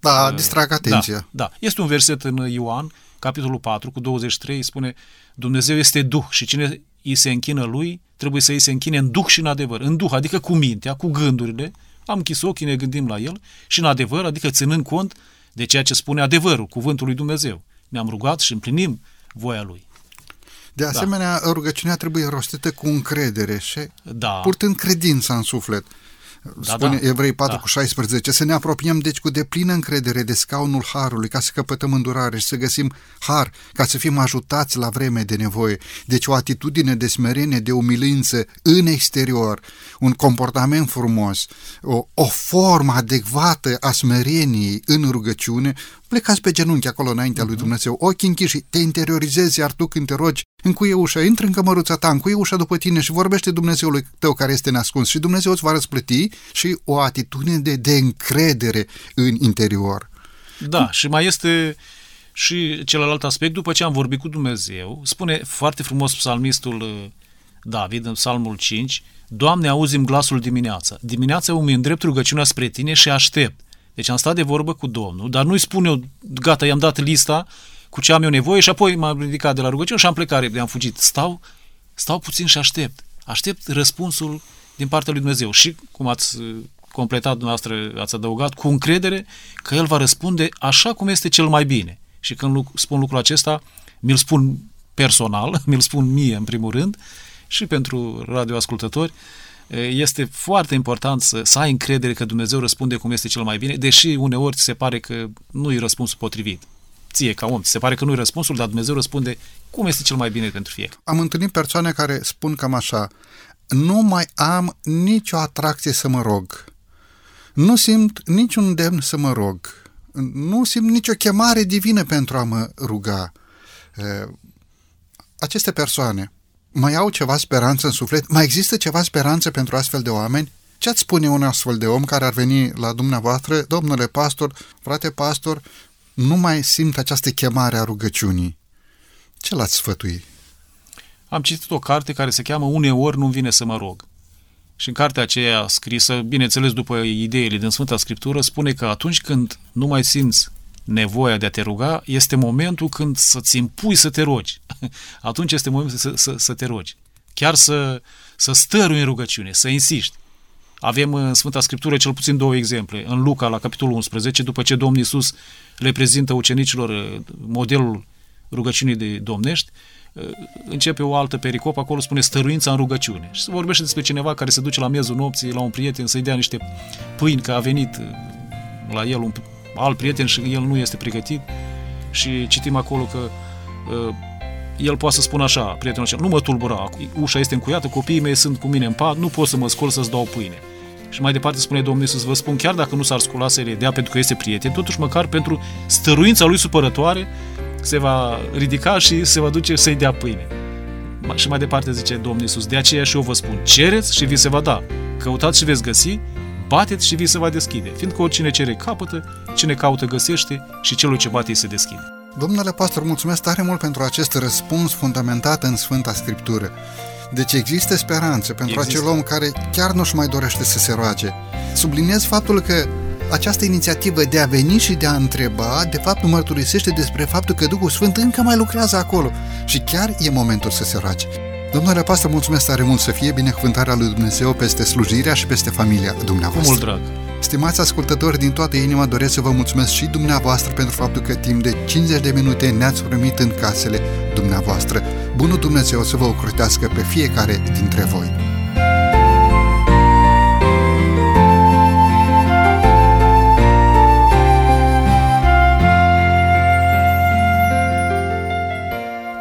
Da, distrag atenția. Da, da. Este un verset în Ioan, capitolul 4, cu 23, spune Dumnezeu este Duh și cine îi se închină lui, trebuie să îi se închine în Duh și în adevăr. În Duh, adică cu mintea, cu gândurile, am închis ochii, ne gândim la El și în adevăr, adică ținând cont de ceea ce spune adevărul, cuvântul lui Dumnezeu. Ne-am rugat și împlinim voia Lui. De da. asemenea, da. rugăciunea trebuie rostită cu încredere și da. purtând credința în suflet. Da, Spune da. Evrei 4 da. cu 16, să ne apropiem deci cu deplină încredere de scaunul Harului ca să căpătăm îndurare și să găsim Har ca să fim ajutați la vreme de nevoie. Deci o atitudine de smerenie, de umilință în exterior, un comportament frumos, o, o formă adecvată a smereniei în rugăciune plecați pe genunchi acolo înaintea lui Dumnezeu, ochii închiși, te interiorizezi, iar tu când te rogi, încuie ușa, intră în cămăruța ta, încuie ușa după tine și vorbește Dumnezeului tău care este nascuns și Dumnezeu îți va răsplăti și o atitudine de, de încredere în interior. Da, și mai este și celălalt aspect, după ce am vorbit cu Dumnezeu, spune foarte frumos psalmistul uh, David în psalmul 5, Doamne, auzim glasul dimineața. Dimineața îmi îndrept rugăciunea spre tine și aștept. Deci am stat de vorbă cu Domnul, dar nu-i spun eu, gata, i-am dat lista cu ce am eu nevoie și apoi m-am ridicat de la rugăciune și am plecat, am fugit. Stau, stau puțin și aștept. Aștept răspunsul din partea lui Dumnezeu. Și, cum ați uh, completat dumneavoastră, ați adăugat, cu încredere că El va răspunde așa cum este cel mai bine. Și când spun lucrul acesta, mi-l spun personal, mi-l spun mie în primul rând și pentru radioascultători, este foarte important să, să ai încredere că Dumnezeu răspunde cum este cel mai bine, deși uneori ți se pare că nu e răspunsul potrivit. Ție, ca om, ți se pare că nu e răspunsul, dar Dumnezeu răspunde cum este cel mai bine pentru fiecare. Am întâlnit persoane care spun cam așa, nu mai am nicio atracție să mă rog. Nu simt niciun demn să mă rog nu simt nicio chemare divină pentru a mă ruga. Aceste persoane mai au ceva speranță în suflet? Mai există ceva speranță pentru astfel de oameni? Ce ați spune un astfel de om care ar veni la dumneavoastră, domnule pastor, frate pastor, nu mai simt această chemare a rugăciunii? Ce l-ați sfătui? Am citit o carte care se cheamă Uneori nu vine să mă rog. Și în cartea aceea scrisă, bineînțeles după ideile din Sfânta Scriptură, spune că atunci când nu mai simți nevoia de a te ruga, este momentul când să-ți impui să te rogi. Atunci este momentul să, să, să te rogi. Chiar să, să stărui în rugăciune, să insiști. Avem în Sfânta Scriptură cel puțin două exemple. În Luca, la capitolul 11, după ce Domnul Iisus le prezintă ucenicilor uh, modelul rugăciunii de domnești, începe o altă pericopă, acolo spune stăruința în rugăciune. Și se vorbește despre cineva care se duce la miezul nopții la un prieten să-i dea niște pâini, că a venit uh, la el un alt prieten și el nu este pregătit și citim acolo că uh, el poate să spună așa, prietenul acela, nu mă tulbura, ușa este încuiată, copiii mei sunt cu mine în pat, nu pot să mă scol să-ți dau pâine. Și mai departe spune Domnul Iisus, vă spun, chiar dacă nu s-ar scula să le dea pentru că este prieten, totuși măcar pentru stăruința lui supărătoare, se va ridica și se va duce să-i dea pâine. Și mai departe zice Domnul Iisus, de aceea și eu vă spun, cereți și vi se va da, căutați și veți găsi, bateți și vi se va deschide, fiindcă oricine cere capătă, cine caută găsește și celui ce bate îi se deschide. Domnule pastor, mulțumesc tare mult pentru acest răspuns fundamentat în Sfânta Scriptură. Deci există speranță pentru există. acel om care chiar nu-și mai dorește să se roage. Subliniez faptul că această inițiativă de a veni și de a întreba, de fapt mărturisește despre faptul că Duhul Sfânt încă mai lucrează acolo și chiar e momentul să se roage. Domnule pastor, mulțumesc tare mult să fie binecuvântarea lui Dumnezeu peste slujirea și peste familia dumneavoastră. Cu mult drag! Stimați ascultători, din toată inima doresc să vă mulțumesc și dumneavoastră pentru faptul că timp de 50 de minute ne-ați primit în casele dumneavoastră. Bunul Dumnezeu să vă ocrotească pe fiecare dintre voi.